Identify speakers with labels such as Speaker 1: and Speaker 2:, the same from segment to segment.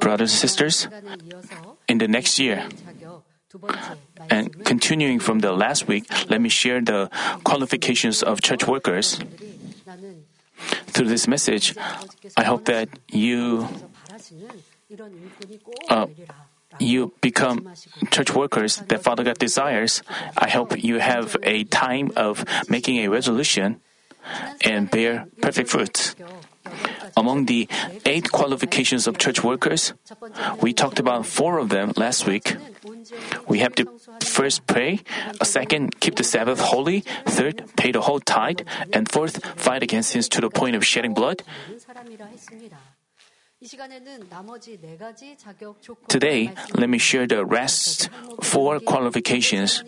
Speaker 1: Brothers and sisters, in the next year, and continuing from the last week, let me share the qualifications of church workers. Through this message, I hope that you uh, you become church workers that Father God desires. I hope you have a time of making a resolution and bear perfect fruits. Among the eight qualifications of church workers, we talked about four of them last week. We have to first pray, a second, keep the Sabbath holy, third, pay the whole tithe, and fourth, fight against sins to the point of shedding blood. Today, let me share the rest four qualifications.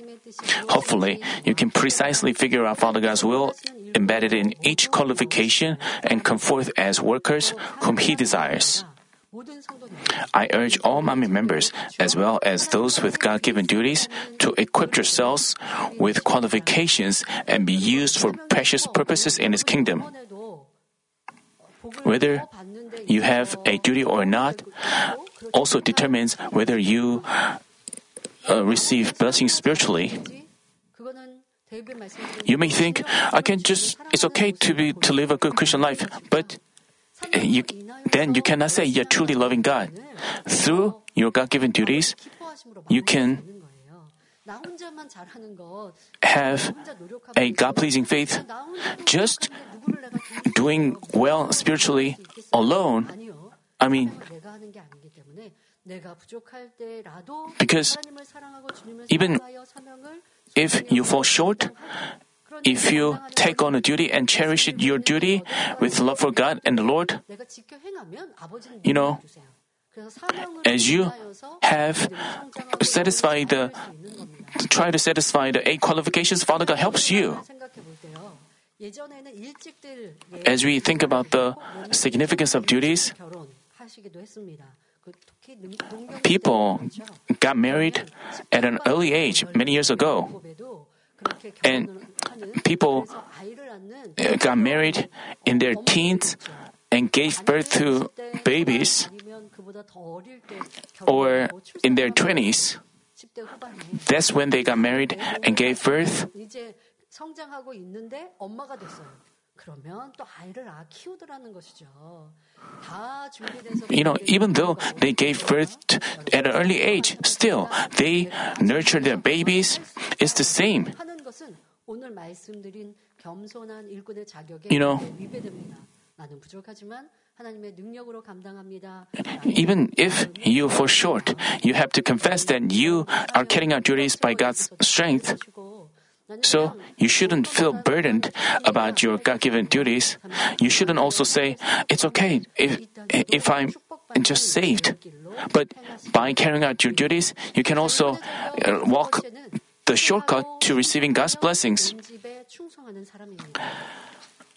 Speaker 1: Hopefully, you can precisely figure out Father God's will embedded in each qualification and come forth as workers whom He desires. I urge all my members, as well as those with God given duties, to equip yourselves with qualifications and be used for precious purposes in His kingdom. Whether you have a duty or not also determines whether you uh, receive blessings spiritually. You may think, I can just, it's okay to be, to live a good Christian life, but you, then you cannot say you're truly loving God. Through your
Speaker 2: God given duties,
Speaker 1: you can have a
Speaker 2: God pleasing faith
Speaker 1: just doing well spiritually alone. I mean, because even if you fall short, if you take on a duty and cherish your duty with love for God and the Lord, you know, as you have satisfied the try to satisfy the eight qualifications, Father God helps you. As we think about the significance of duties, people got married at an early age many years ago. And people got married in their teens and gave birth to babies or in their 20s. That's when they got married and gave birth. You know, even though they gave birth at an early age, still they nurture their babies. It's the same. You know, even if you fall short, you have to confess that you are carrying out duties by God's strength. So, you shouldn't feel burdened about your God given duties. You shouldn't also say, It's okay if, if I'm just saved. But by carrying out your duties, you can also uh, walk the shortcut to receiving God's blessings.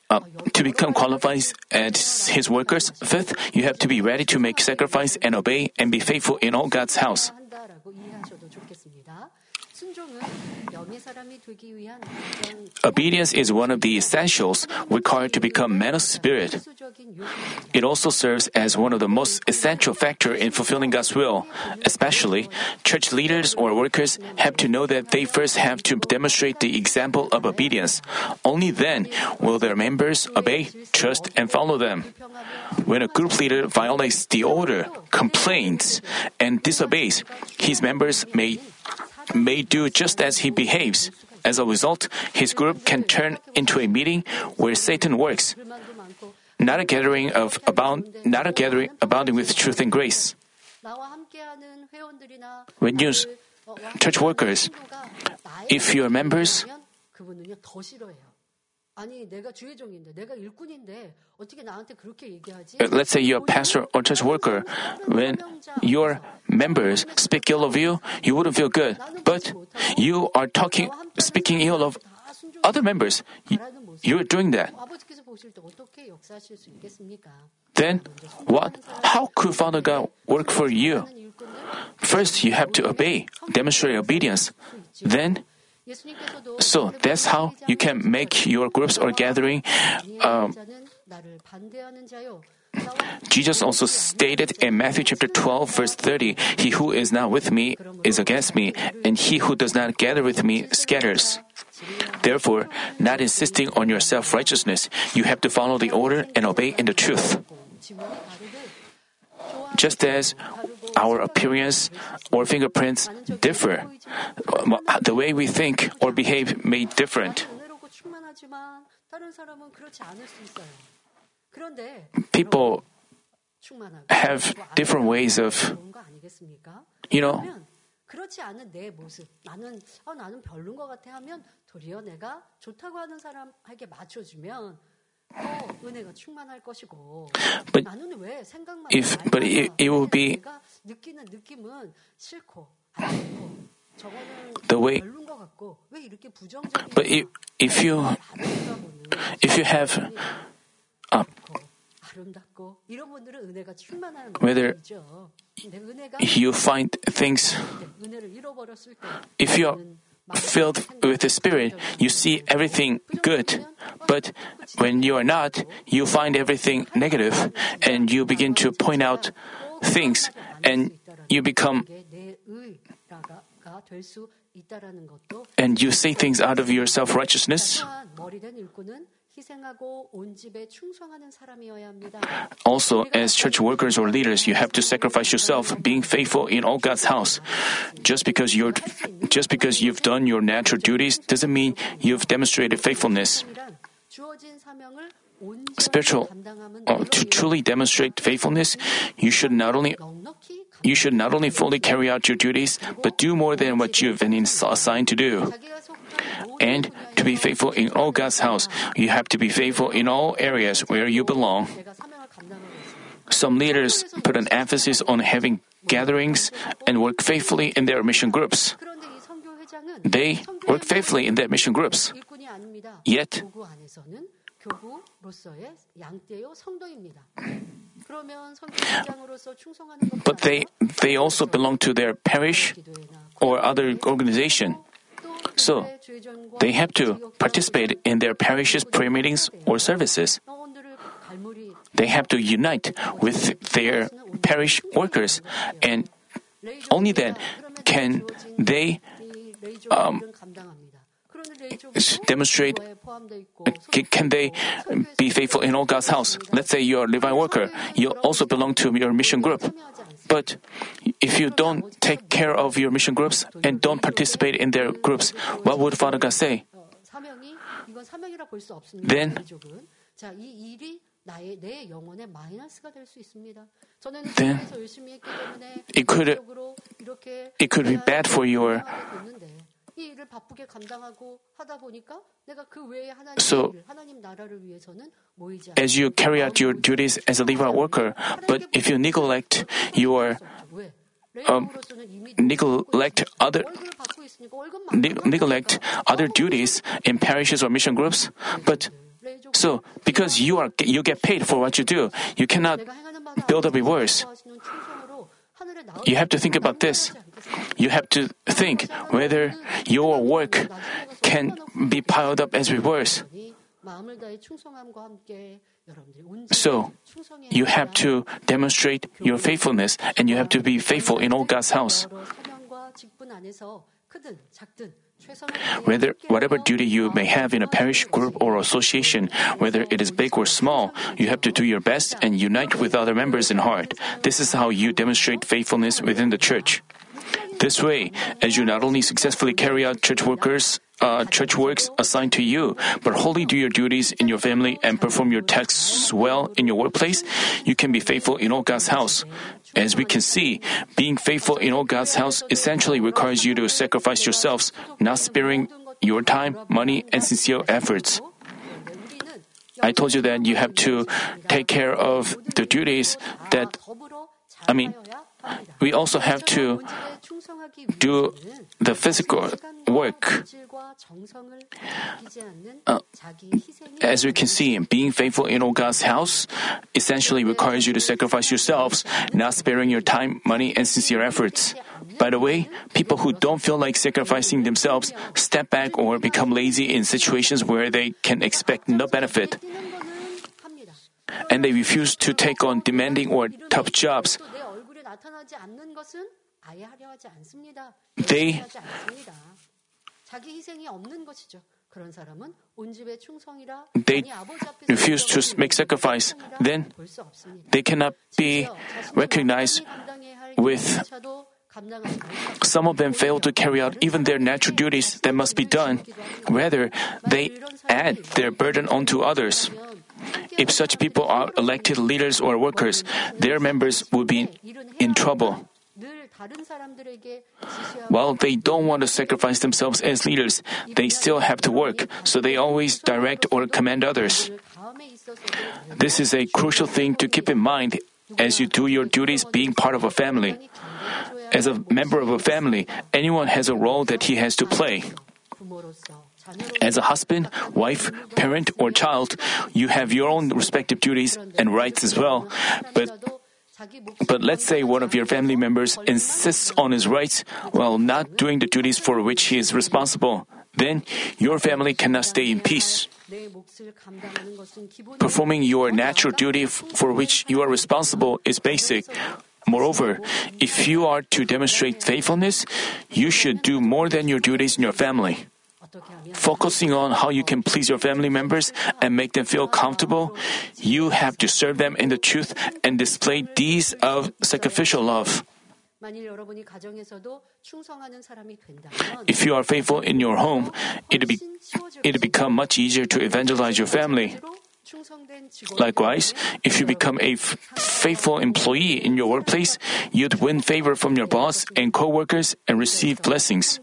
Speaker 1: Uh, to become qualified as His workers, fifth, you have to be ready to make sacrifice and obey and be faithful in all God's house. Obedience is one of the essentials required to become men of spirit. It also serves as one of the most essential factor in fulfilling God's will. Especially, church leaders or workers have to know that they first have to demonstrate the example of obedience. Only then will their members obey, trust, and follow them. When a group leader violates the order, complains, and disobeys, his members may may do just as he behaves. As a result, his group can turn into a meeting where Satan works, not a gathering of abound, not a gathering abounding with truth and grace. When you, church workers, if
Speaker 2: you are members,
Speaker 1: uh, let's say you're a pastor or church worker. When your members speak ill of you, you wouldn't feel good. But you are talking, speaking ill of other members. You're doing that. Then, what? How could Father God work for you? First, you have to obey, demonstrate obedience. Then, so that's how you can make your groups or gathering. Um, Jesus also stated in Matthew chapter 12, verse 30, He who is not with me is against me, and he who does not gather with me scatters. Therefore, not insisting on your self righteousness, you have to follow the order and obey in the truth. Just as our appearance or fingerprints differ, the way we think or behave may different. People have different ways of, you know,
Speaker 2: 그렇지 않은 내 모습, 나는 어, 나는 별론 것 같아 하면 도리어 내가 좋다고 하는 사람에게 맞춰주면
Speaker 1: but if but it, it will be the way. But if, if you if you have uh, whether you find things if you are filled with the Spirit, you see everything good. But when you are not, you find everything negative and you begin to point out things and you become and you say things out of your self righteousness. Also, as church workers or leaders, you have to sacrifice yourself, being faithful in all God's house. Just because you're, just because you've done your natural duties doesn't mean you've demonstrated faithfulness. Spiritual, uh, to truly demonstrate faithfulness, you should not only you should not only fully carry out your duties, but do more than what you've been assigned to do. And to be faithful in all God's house, you have to be faithful in all areas where you belong. Some leaders put an emphasis on having gatherings and work faithfully in their mission groups. They work faithfully in their mission groups. Yet, but they, they also belong to their parish or other organization. So, They have to participate in their parish's prayer meetings or services. They have to unite with their parish workers, and only then can they um, demonstrate uh, can they um, be faithful in all God's house? Let's say you're a Levite worker, you also belong to your mission group. But if you don't take care of your mission groups and don't participate in their groups, what would Father God say? Then, then it could, it could be bad for your so, as you carry out your duties as a Levite worker, but if you neglect your um, neglect other neglect other duties in parishes or mission groups, but so because you are you get paid for what you do, you cannot build up rewards. You have to think about this. You have to think whether your work can be piled up as rewards. So, You have to demonstrate your faithfulness and you have to be faithful in all God's house. Whether whatever duty you may have in a parish group or association, whether it is big or small, you have to do your best and unite with other members in heart. This is how you demonstrate faithfulness within the church. This way, as you not only successfully carry out church workers, uh, church works assigned to you, but wholly do your duties in your family and perform your tasks well in your workplace, you can be faithful in all God's house. As we can see, being faithful in all God's house essentially requires you to sacrifice yourselves, not sparing your time, money, and sincere efforts. I told you that you have to take care of the duties that I mean, we also have to do the physical work. Uh, As we can see, being faithful in all God's house essentially requires you to sacrifice yourselves, not sparing your time, money, and sincere efforts. By the way, people who don't feel like sacrificing themselves step back or become lazy in situations where they can expect no benefit. and they refuse to take on demanding or tough jobs. They they refuse to make sacrifice, then they cannot be recognized with some of them fail to carry out even their natural duties that must be done. Rather, they add their burden onto others. If such people are elected leaders or workers, their members will be in trouble. While they don't want to sacrifice themselves as leaders, they still have to work, so they always direct or command others. This is a crucial thing to keep in mind as you do your duties being part of a family as a member of a family, anyone has a role that he has to play. As a husband, wife, parent, or child, you have your own respective duties and rights as well. But but let's say one of your family members insists on his rights while not doing the duties for which he is responsible. Then your family cannot stay in peace. Performing your natural duty for which you are responsible is basic, Moreover, if you are to demonstrate faithfulness, you should do more than your duties in your family. Focusing on how you can please your family members and make them feel comfortable, you have to serve them in the truth and display deeds of sacrificial love. If you are faithful in your home, it be, it'll become much easier to evangelize your family. Likewise, if you become a f- faithful employee in your workplace, you'd win favor from your boss and coworkers and receive blessings.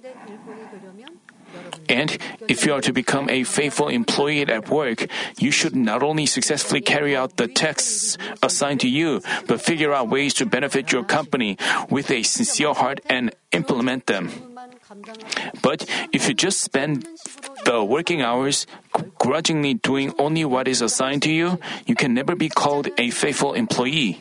Speaker 1: And if you are to become a faithful employee at work, you should not only successfully carry out the tasks assigned to you, but figure out ways to benefit your company with a sincere heart and implement them. But if you just spend the working hours grudgingly doing only what is assigned to you, you can never be called a faithful employee.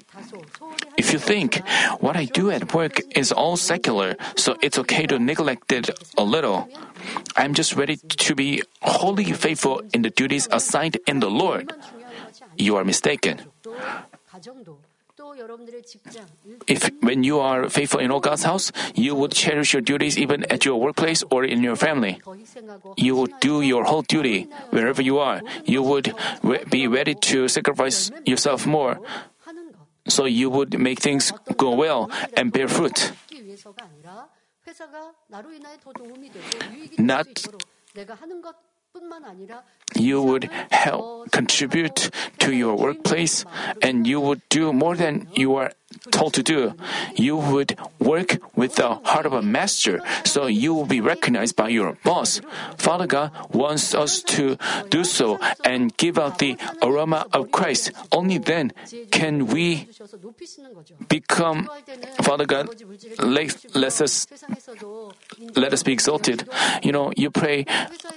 Speaker 1: If you think, what I do at work is all secular, so it's okay to neglect it a little, I'm just ready to be wholly faithful in the duties assigned in the Lord, you are mistaken. If when you are faithful in all God's house, you would cherish your duties even at your workplace or in your family. You would do your whole duty wherever you are. You would be ready to sacrifice yourself more, so you would make things go well and bear fruit. Not you would help contribute to your workplace and you would do more than you are told to do. You would work with the heart of a master, so you will be recognized by your boss. Father God wants us to do so and give out the aroma of Christ. Only then can we become Father God let, let us let us be exalted. You know, you pray,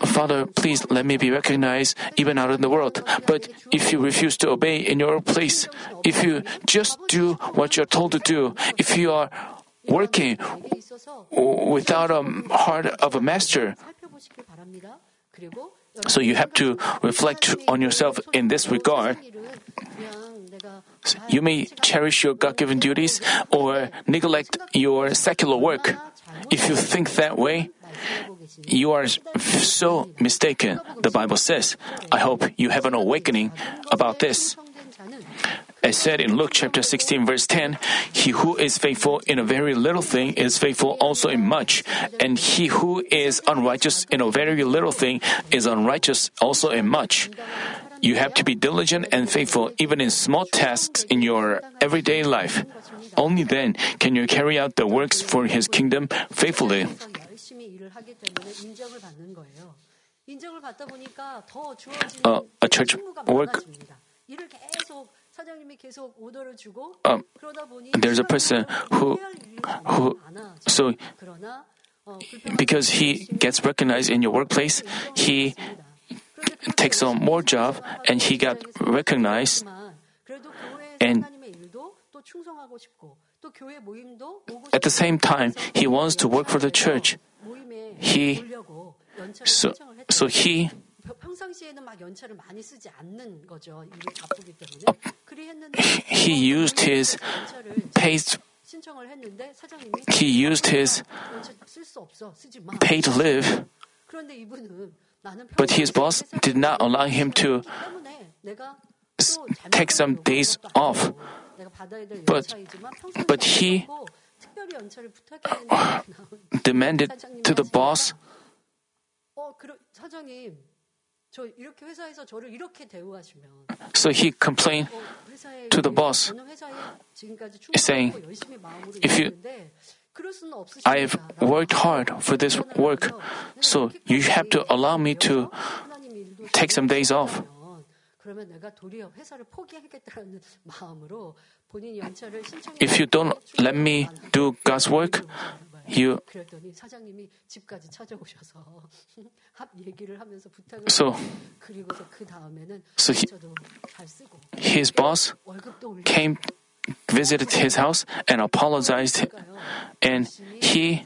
Speaker 1: Father, please let me be recognized even out in the world. But if you refuse to obey in your place, if you just do what what you are told to do, if you are working without a heart of a master, so you have to reflect on yourself in this regard. You may cherish your God given duties or neglect your secular work. If you think that way, you are so mistaken, the Bible says. I hope you have an awakening about this. As said in Luke chapter 16, verse 10, he who is faithful in a very little thing is faithful also in much, and he who is unrighteous in a very little thing is unrighteous also in much. You have to be diligent and faithful even in small tasks in your everyday life. Only then can you carry out the works for his kingdom faithfully. Uh, a church work um, there's a person who, who, so because he gets recognized in your workplace, he takes on more job and he got recognized. and at the same time, he wants to work for the church. He so, so he
Speaker 2: oh,
Speaker 1: he used his paid he used his paid leave. but his boss did not allow him to take some days off. But, but he
Speaker 2: uh,
Speaker 1: demanded to the boss, so he complained to the boss, saying, If you, I've worked hard for this work, so you have to allow me to take some days off. If you don't let me do God's work, you so so his boss came visited his house and apologized and he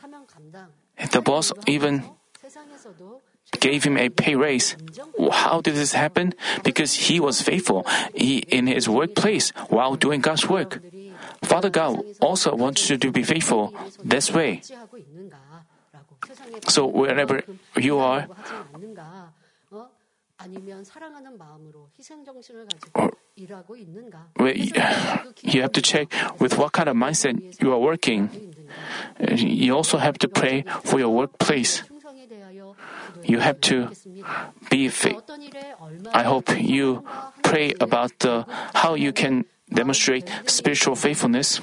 Speaker 1: the boss even gave him a pay raise. How did this happen? Because he was faithful he, in his workplace while doing God's work. Father God also wants you to be faithful this way. So wherever you are, you have to check with what kind of mindset you are working. You also have to pray for your workplace you have to be
Speaker 2: faithful.
Speaker 1: I hope you pray about the, how you can demonstrate spiritual faithfulness.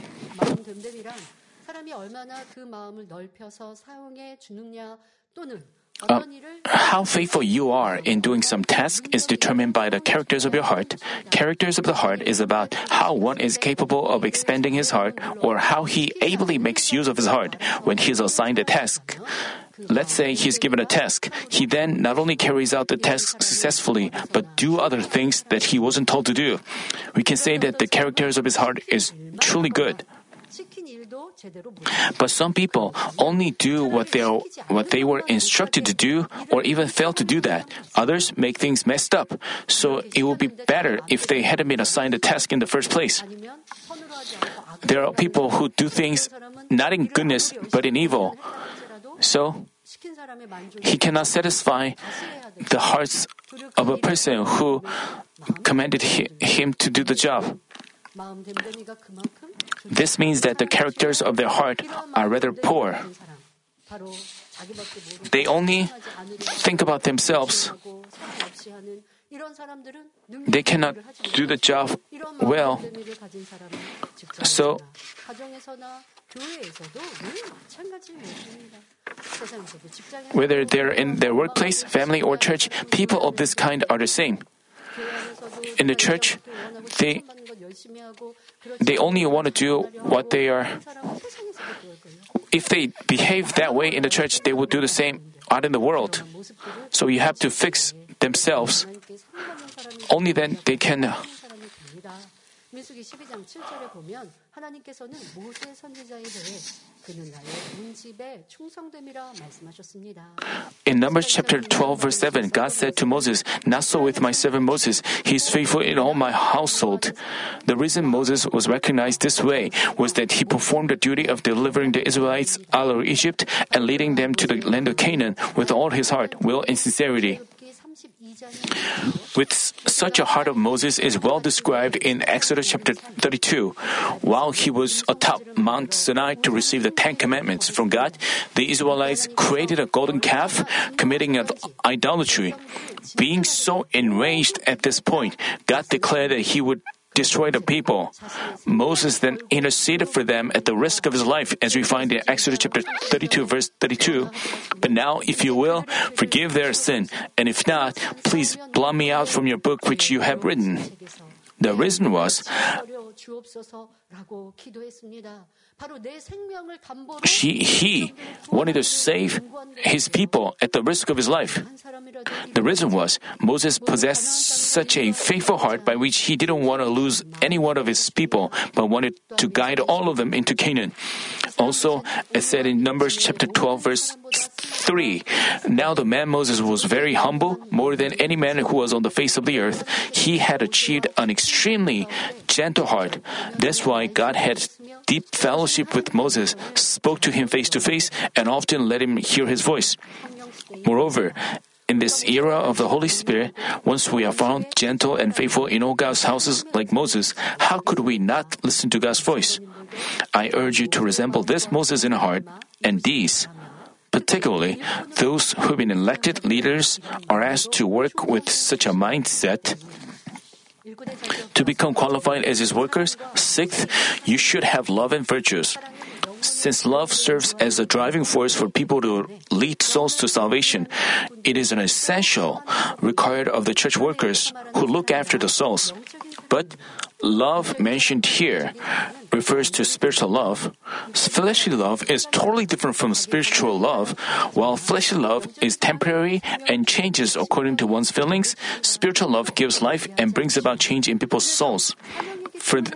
Speaker 2: Uh,
Speaker 1: how faithful you are in doing some task is determined by the characters of your heart. Characters of the heart is about how one is capable of expanding his heart or how he ably makes use of his heart when he is assigned a task. Let's say he's given a task. He then not only carries out the task successfully, but do other things that he wasn't told to do. We can say that the characters of his heart is truly good. But some people only do what they what they were instructed to do or even fail to do that. Others make things messed up. So it would be better if they hadn't been assigned a task in the first place. There are people who do things not in goodness but in evil. So, he cannot satisfy the hearts of a person who commanded him to do the job. This means that the characters of their heart are rather poor. They only think about themselves they cannot do the job well. So, whether they're in their workplace, family, or church, people of this kind are the same. In the church, they they only want to do what they are. If they behave that way in the church, they will do the same out in the world. So you have to fix themselves. Only then they can
Speaker 2: 민수기 12장 7절에 보면 하나님께서는 모세 선지자에 대해 그는 나의 온 집에 충성됨이라 말씀하셨습니다.
Speaker 1: In Numbers chapter 12, verse 7, God said to Moses, Not so with my servant Moses. He is faithful in all my household. The reason Moses was recognized this way was that he performed the duty of delivering the Israelites out of Egypt and leading them to the land of Canaan with all his heart, will, and sincerity. With such a heart of Moses is well described in Exodus chapter 32. While he was atop Mount Sinai to receive the Ten Commandments from God, the Israelites created a golden calf, committing idolatry. Being so enraged at this point, God declared that he would destroy the people. Moses then interceded for them at the risk of his life, as we find in Exodus chapter 32, verse 32. But now, if you will, forgive their sin, and if not, please blot me out from your book which you have written. The reason was she, he wanted to save his people at the risk of his life. The reason was Moses possessed such a faithful heart by which he didn't want to lose any one of his people, but wanted to guide all of them into Canaan. Also, it said in Numbers chapter 12, verse 3 Now the man Moses was very humble, more than any man who was on the face of the earth. He had achieved an extremely gentle heart. That's why God had deep fellowship with Moses, spoke to him face to face, and often let him hear his voice. Moreover, in this era of the Holy Spirit, once we are found gentle and faithful in all God's houses like Moses, how could we not listen to God's voice? I urge you to resemble this Moses in heart and deeds. Particularly, those who've been elected leaders are asked to work with such a mindset. To become qualified as his workers, sixth, you should have love and virtues. Since love serves as a driving force for people to lead souls to salvation, it is an essential required of the church workers who look after the souls. But love mentioned here refers to spiritual love. Fleshly love is totally different from spiritual love. While fleshly love is temporary and changes according to one's feelings, spiritual love gives life and brings about change in people's souls. For th-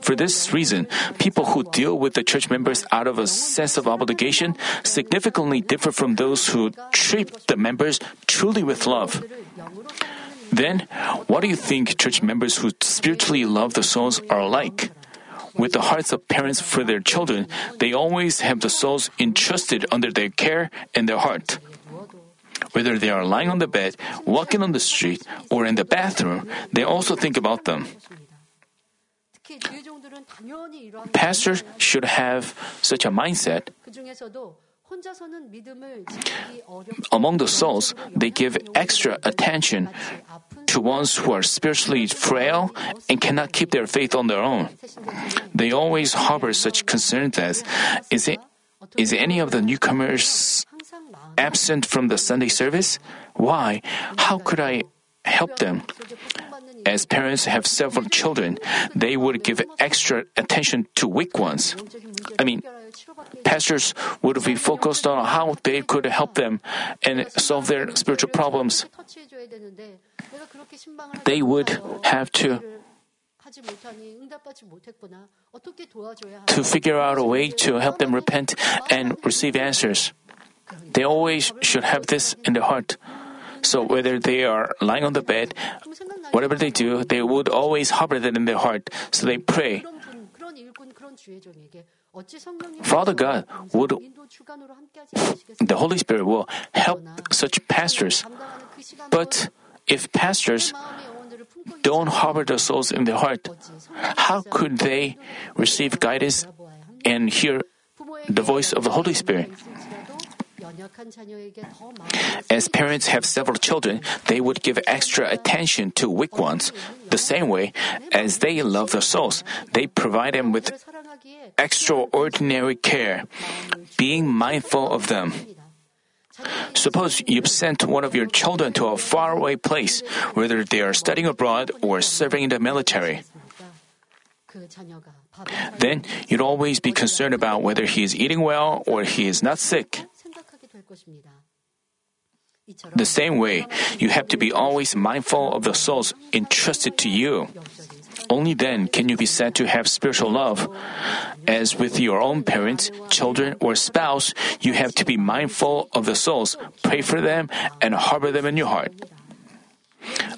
Speaker 1: for this reason, people who deal with the church members out of a sense of obligation significantly differ from those who treat the members truly with love. Then, what do you think church members who spiritually love the souls are like? With the hearts of parents for their children, they always have the souls entrusted under their care and their heart. Whether they are lying on the bed, walking on the street, or in the bathroom, they also think about them. Pastors should have such a mindset. Among the souls, they give extra attention to ones who are spiritually frail and cannot keep their faith on their own. They always harbor such concerns as is, it, is any of the newcomers absent from the Sunday service? Why? How could I help them? As parents have several children, they would give extra attention to weak ones. I mean, pastors would be focused on how they could help them and solve their spiritual problems. They would have to to figure out a way to help them repent and receive answers. They always should have this in their heart. So whether they are lying on the bed, whatever they do, they would always harbor that in their heart. So they pray. Father God would, the Holy Spirit will help such pastors. But if pastors don't harbor the souls in their heart, how could they receive guidance and hear the voice of the Holy Spirit? As parents have several children, they would give extra attention to weak ones. The same way, as they love their souls, they provide them with extraordinary care, being mindful of them. Suppose you've sent one of your children to a faraway place, whether they are studying abroad or serving in the military. Then you'd always be concerned about whether he is eating well or he is not sick. The same way, you have to be always mindful of the souls entrusted to you. Only then can you be said to have spiritual love. As with your own parents, children, or spouse, you have to be mindful of the souls, pray for them, and harbor them in your heart.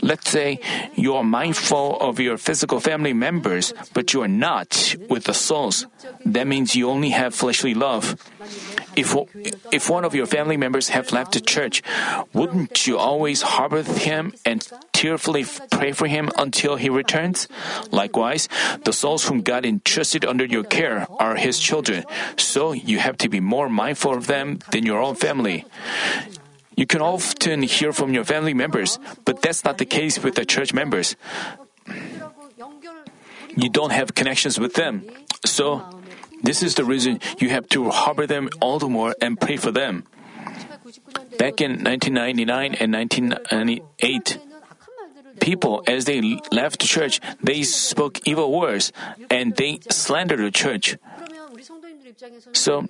Speaker 1: Let's say you are mindful of your physical family members, but you are not with the souls. That means you only have fleshly love. If, if one of your family members have left the church, wouldn't you always harbor him and tearfully pray for him until he returns? Likewise, the souls whom God entrusted under your care are his children, so you have to be more mindful of them than your own family. You can often hear from your family members, but that's not the case with the church members. You don't have connections with them. So, this is the reason you have to harbor them all the more and pray for them. Back in 1999 and 1998, people, as they left the church, they spoke evil words and they slandered the church. So,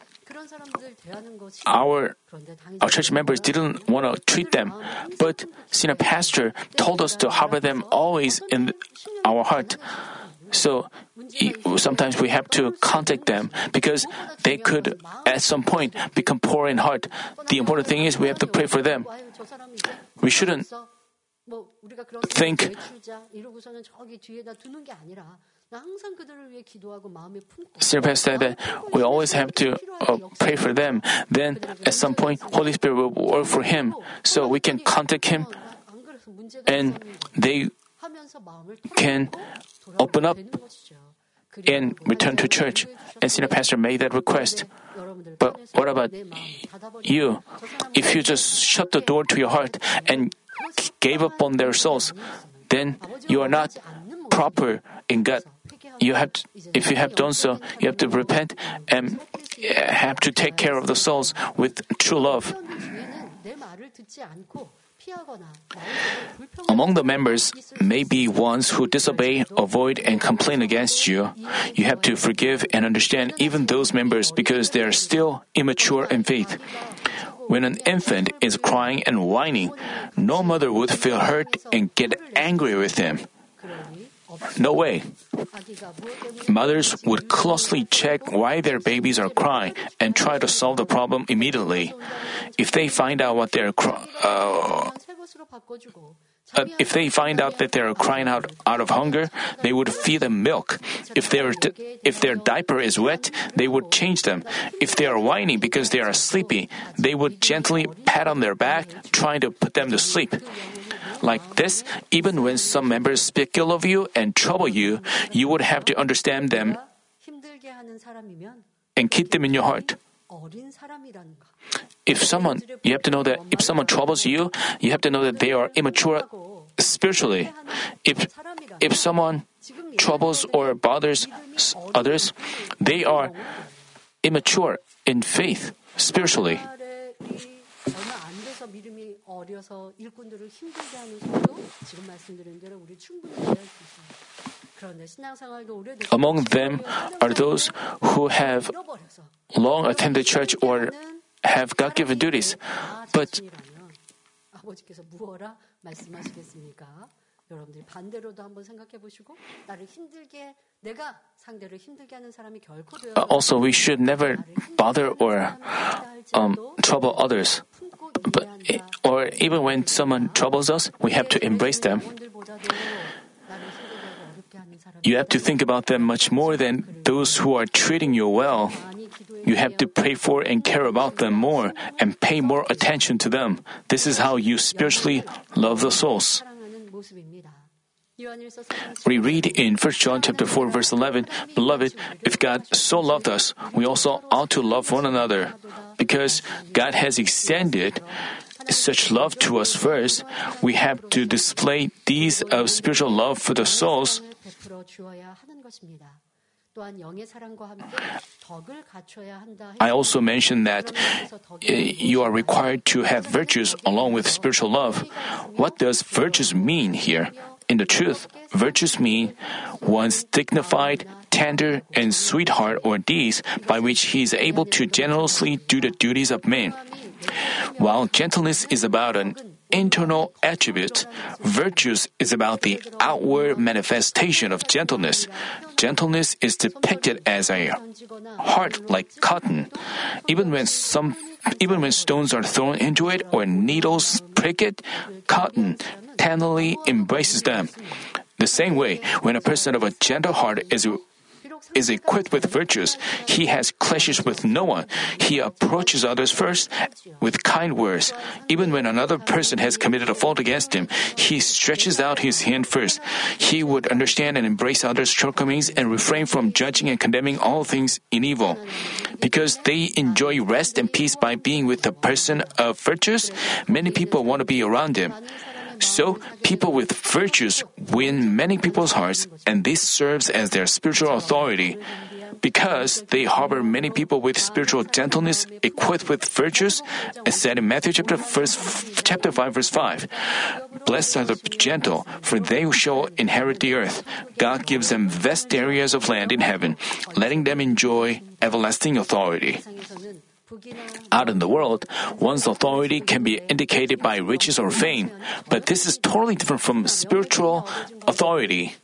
Speaker 1: our, our church members didn't want to treat them, but senior pastor told us to harbor them always in our heart. So sometimes we have to contact them because they could at some point become poor in heart. The important thing is we have to pray for them. We shouldn't think Sylvester said that we always have to uh, pray for them. Then at some point, Holy Spirit will work for him, so we can contact him, and they can open up and return to church. And senior pastor made that request. But what about you? If you just shut the door to your heart and gave up on their souls, then you are not proper in God. You have, to, if you have done so, you have to repent and uh, have to take care of the souls with true love. Among the members may be ones who disobey, avoid, and complain against you. You have to forgive and understand even those members because they are still immature in faith. When an infant is crying and whining, no mother would feel hurt and get angry with him. No way. Mothers would closely check why their babies are crying and try to solve the problem immediately. If they find out what they're crying, uh, uh, if they find out that they're crying out out of hunger, they would feed them milk. If their if their diaper is wet, they would change them. If they are whining because they are sleepy, they would gently pat on their back, trying to put them to sleep. Like this, even when some members speak ill of you and trouble you, you would have to understand them and keep them in your heart. If someone, you have to know that if someone troubles you, you have to know that they are immature spiritually. If if someone troubles or bothers others, they are immature in faith spiritually. 어려서 일꾼들을 힘들게 하는 소도 지금 말씀드린 대로 우리 충분히 이해할 수 있어요. Among them are those who have long attended church or have God given duties. But 여러분들이 반대로도 한번 생각해 보시고 나를 힘들게 내가 상대를 힘들게 하는 사람이 결코 되어 Also we should never bother or um, trouble others. But or even when someone troubles us, we have to embrace them. You have to think about them much more than those who are treating you well. You have to pray for and care about them more and pay more attention to them. This is how you spiritually love the souls. We read in 1 John chapter 4 verse 11, Beloved, if God so loved us, we also ought to love one another. Because God has extended such love to us first, we have to display deeds of spiritual love for the souls. I also mentioned that you are required to have virtues along with spiritual love. What does virtues mean here? In the truth, virtues mean one's dignified, tender, and sweetheart or deeds by which he is able to generously do the duties of men. While gentleness is about an internal attribute, virtues is about the outward manifestation of gentleness. Gentleness is depicted as a heart like cotton. Even when some even when stones are thrown into it or needles prick it, cotton tenderly embraces them. The same way, when a person of a gentle heart is is equipped with virtues, he has clashes with no one. He approaches others first with kind words. Even when another person has committed a fault against him, he stretches out his hand first. He would understand and embrace others' shortcomings and refrain from judging and condemning all things in evil. Because they enjoy rest and peace by being with a person of virtues, many people want to be around him. So, people with virtues win many people's hearts, and this serves as their spiritual authority. Because they harbor many people with spiritual gentleness equipped with virtues, as said in Matthew chapter, first, chapter 5, verse 5. Blessed are the gentle, for they shall inherit the earth. God gives them vast areas of land in heaven, letting them enjoy everlasting authority. Out in the world, one's authority can be indicated by riches or fame, but this is totally different from spiritual authority.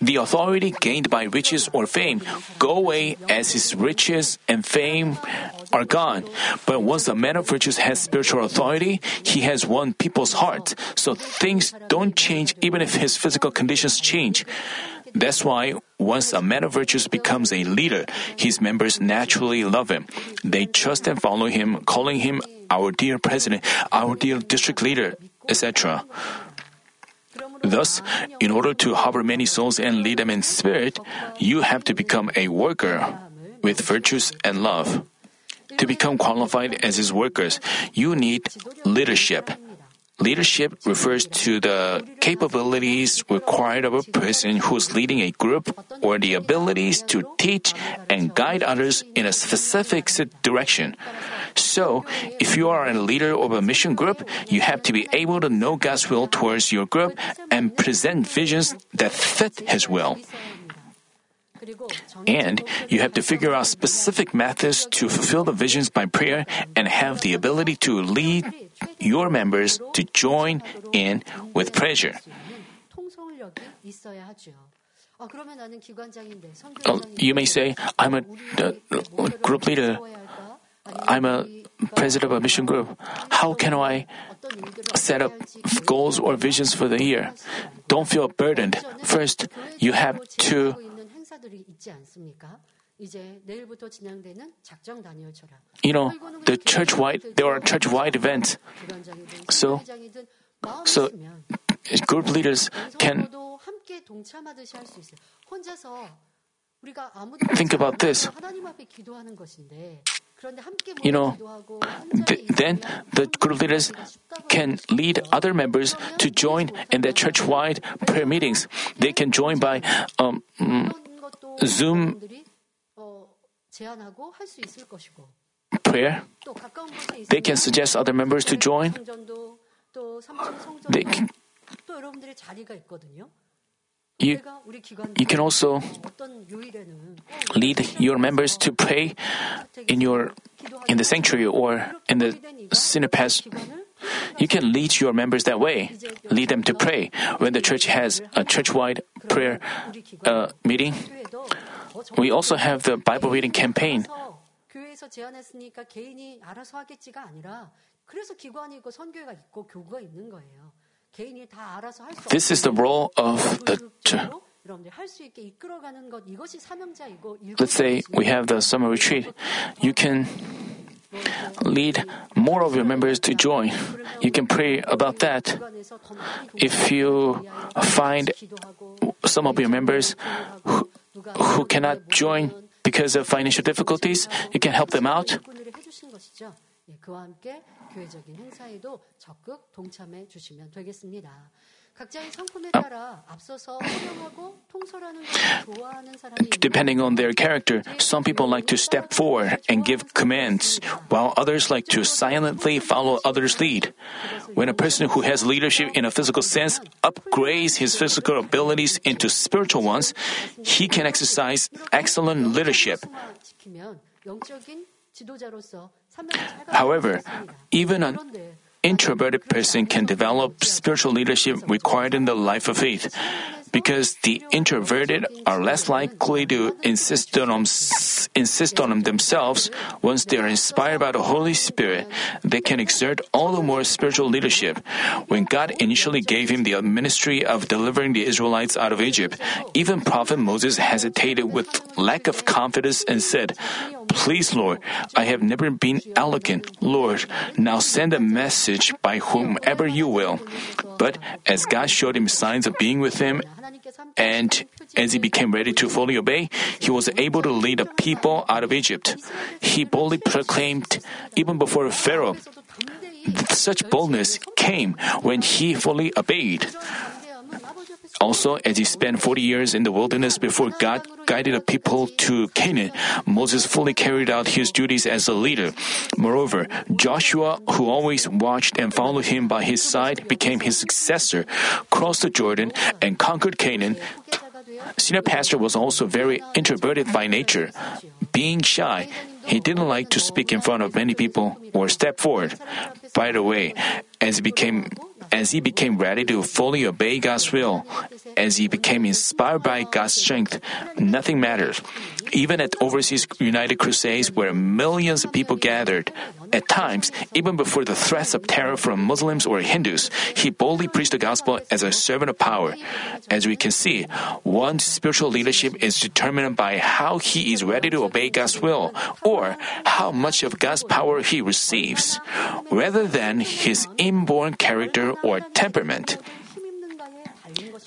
Speaker 1: The authority gained by riches or fame go away as his riches and fame are gone. But once a man of riches has spiritual authority, he has won people's hearts. So things don't change even if his physical conditions change. That's why once a man of virtues becomes a leader, his members naturally love him. They trust and follow him, calling him our dear president, our dear district leader, etc. Thus, in order to harbor many souls and lead them in spirit, you have to become a worker with virtues and love. To become qualified as his workers, you need leadership. Leadership refers to the capabilities required of a person who's leading a group or the abilities to teach and guide others in a specific direction. So, if you are a leader of a mission group, you have to be able to know God's will towards your group and present visions that fit His will. And you have to figure out specific methods to fulfill the visions by prayer and have the ability to lead your members to join in with pleasure. Uh, you may say, I'm a uh, group leader. I'm a president of a mission group. How can I set up goals or visions for the year? Don't feel burdened. First, you have to you know, the church-wide, there are church-wide events. So, so group leaders can think about this. You know, th- then the group leaders can lead other members to join in the church-wide prayer meetings. They can join by um, mm, Zoom prayer. They can suggest other members to join. They can, you, you can also lead your members to pray in your in the sanctuary or in the synagogue. You can lead your members that way. Lead them to pray. When the church has a church-wide prayer uh, meeting, we also have the Bible reading campaign. This is the role of the church. Let's say we have the summer retreat. You can lead more of your members to join. You can pray about that. If you find some of your members who, who cannot join because of financial difficulties, you can help them out. Depending on their character, some people like to step forward and give commands, while others like to silently follow others' lead. When a person who has leadership in a physical sense upgrades his physical abilities into spiritual ones, he can exercise excellent leadership. However, even an introverted person can develop spiritual leadership required in the life of faith because the introverted are less likely to insist on, insist on themselves once they are inspired by the Holy Spirit. They can exert all the more spiritual leadership. When God initially gave him the ministry of delivering the Israelites out of Egypt, even Prophet Moses hesitated with lack of confidence and said, Please, Lord, I have never been eloquent. Lord, now send a message by whomever you will. But as God showed him signs of being with him, and as he became ready to fully obey, he was able to lead the people out of Egypt. He boldly proclaimed even before Pharaoh. Such boldness came when he fully obeyed. Also, as he spent 40 years in the wilderness before God guided the people to Canaan, Moses fully carried out his duties as a leader. Moreover, Joshua, who always watched and followed him by his side, became his successor, crossed the Jordan, and conquered Canaan. Senior pastor was also very introverted by nature. Being shy, He didn't like to speak in front of many people or step forward. By the way, as he became as he became ready to fully obey God's will, as he became inspired by God's strength, nothing mattered. Even at overseas United Crusades where millions of people gathered, at times, even before the threats of terror from Muslims or Hindus, he boldly preached the gospel as a servant of power. As we can see, one's spiritual leadership is determined by how he is ready to obey God's will or how much of God's power he receives, rather than his inborn character or temperament.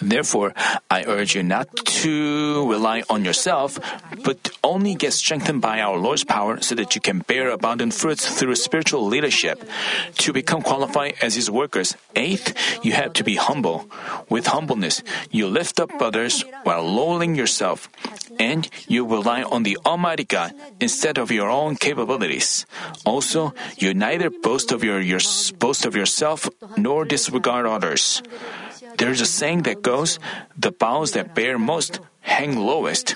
Speaker 1: Therefore, I urge you not to rely on yourself, but only get strengthened by our Lord's power so that you can bear abundant fruits through spiritual leadership. To become qualified as His workers, eighth, you have to be humble. With humbleness, you lift up others while lowering yourself, and you rely on the Almighty God instead of your own capabilities. Also, you neither boast of your, your boast of yourself nor disregard others. There's a saying that goes, the boughs that bear most hang lowest.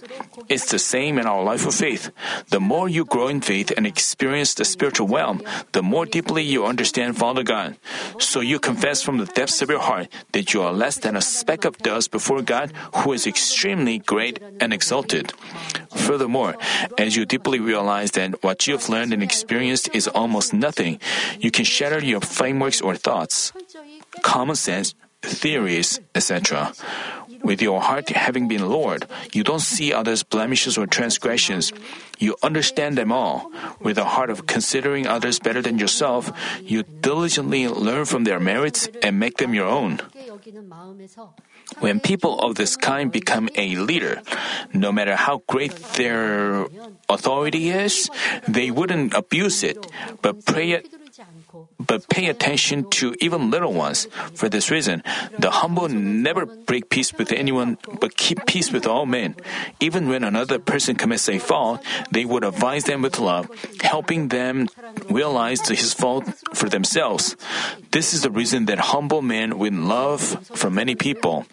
Speaker 1: It's the same in our life of faith. The more you grow in faith and experience the spiritual realm, the more deeply you understand Father God. So you confess from the depths of your heart that you are less than a speck of dust before God, who is extremely great and exalted. Furthermore, as you deeply realize that what you have learned and experienced is almost nothing, you can shatter your frameworks or thoughts. Common sense, theories, etc. With your heart having been Lord, you don't see others' blemishes or transgressions. You understand them all. With a heart of considering others better than yourself, you diligently learn from their merits and make them your own. When people of this kind become a leader, no matter how great their authority is, they wouldn't abuse it, but pray it but pay attention to even little ones. For this reason, the humble never break peace with anyone, but keep peace with all men. Even when another person commits a fault, they would advise them with love, helping them realize his fault for themselves. This is the reason that humble men win love from many people.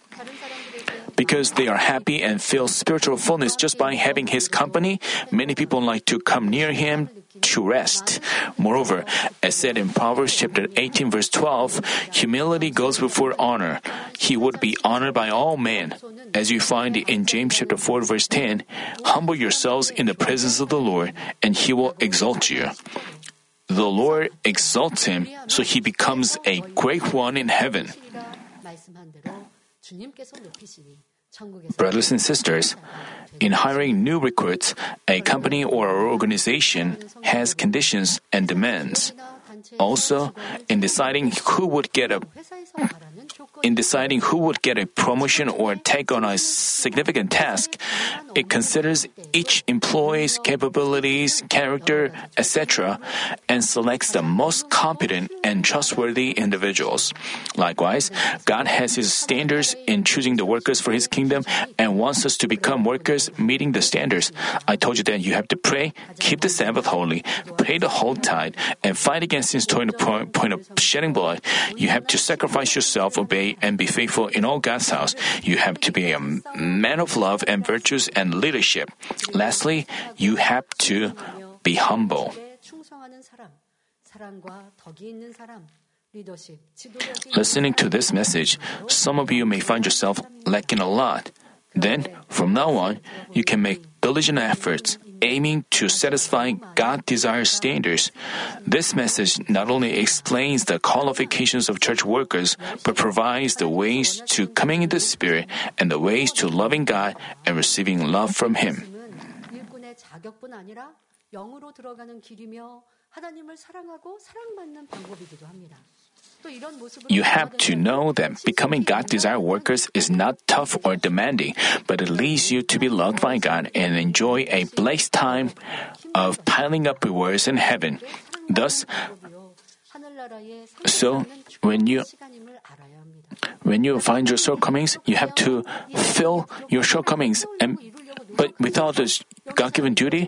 Speaker 1: Because they are happy and feel spiritual fullness just by having his company, many people like to come near him to rest. Moreover, as said in Proverbs chapter 18 verse 12, humility goes before honor. He would be honored by all men. As you find in James chapter 4 verse 10, humble yourselves in the presence of the Lord and he will exalt you. The Lord exalts him so he becomes a great one in heaven. Brothers and sisters, in hiring new recruits, a company or organization has conditions and demands. Also, in deciding who would get a in deciding who would get a promotion or take on a significant task, it considers each employee's capabilities, character, etc., and selects the most competent and trustworthy individuals. Likewise, God has His standards in choosing the workers for His kingdom and wants us to become workers meeting the standards. I told you that you have to pray, keep the Sabbath holy, pay the whole tithe, and fight against sins to the point of shedding blood. You have to sacrifice yourself, obey, and be faithful in all God's house. You have to be a man of love and virtues and leadership. Lastly, you have to be humble. Listening to this message, some of you may find yourself lacking a lot. Then, from now on, you can make diligent efforts aiming to satisfy God desired standards. This message not only explains the qualifications of church workers, but provides the ways to coming in the Spirit and the ways to loving God and receiving love from Him. You have to know that becoming God desired workers is not tough or demanding, but it leads you to be loved by God and enjoy a blessed time of piling up rewards in heaven. Thus, so when you when you find your shortcomings, you have to fill your shortcomings and but without this God given duty,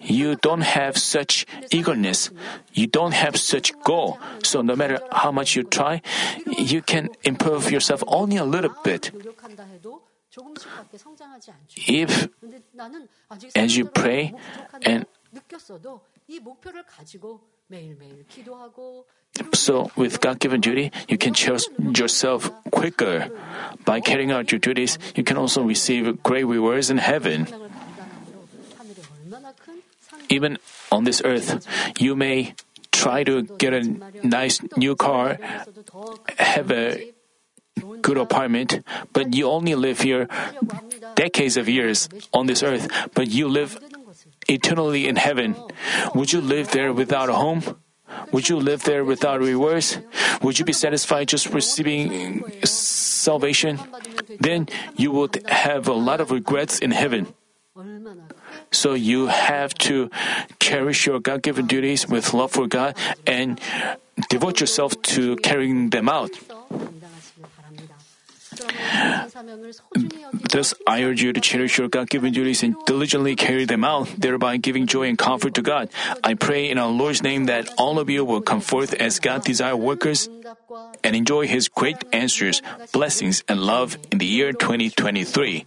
Speaker 1: you don't have such eagerness. You don't have such goal. So no matter how much you try, you can improve yourself only a little bit. If, as you pray, and so, with God given duty, you can choose yourself quicker. By carrying out your duties, you can also receive great rewards in heaven. Even on this earth, you may try to get a nice new car, have a good apartment, but you only live here decades of years on this earth, but you live eternally in heaven, would you live there without a home? Would you live there without rewards? Would you be satisfied just receiving salvation? Then you would have a lot of regrets in heaven. So you have to cherish your God given duties with love for God and devote yourself to carrying them out. Thus, I urge you to cherish your God given duties and diligently carry them out, thereby giving joy and comfort to God. I pray in our Lord's name that all of you will come forth as God desired workers and enjoy His great answers, blessings, and love in the year 2023.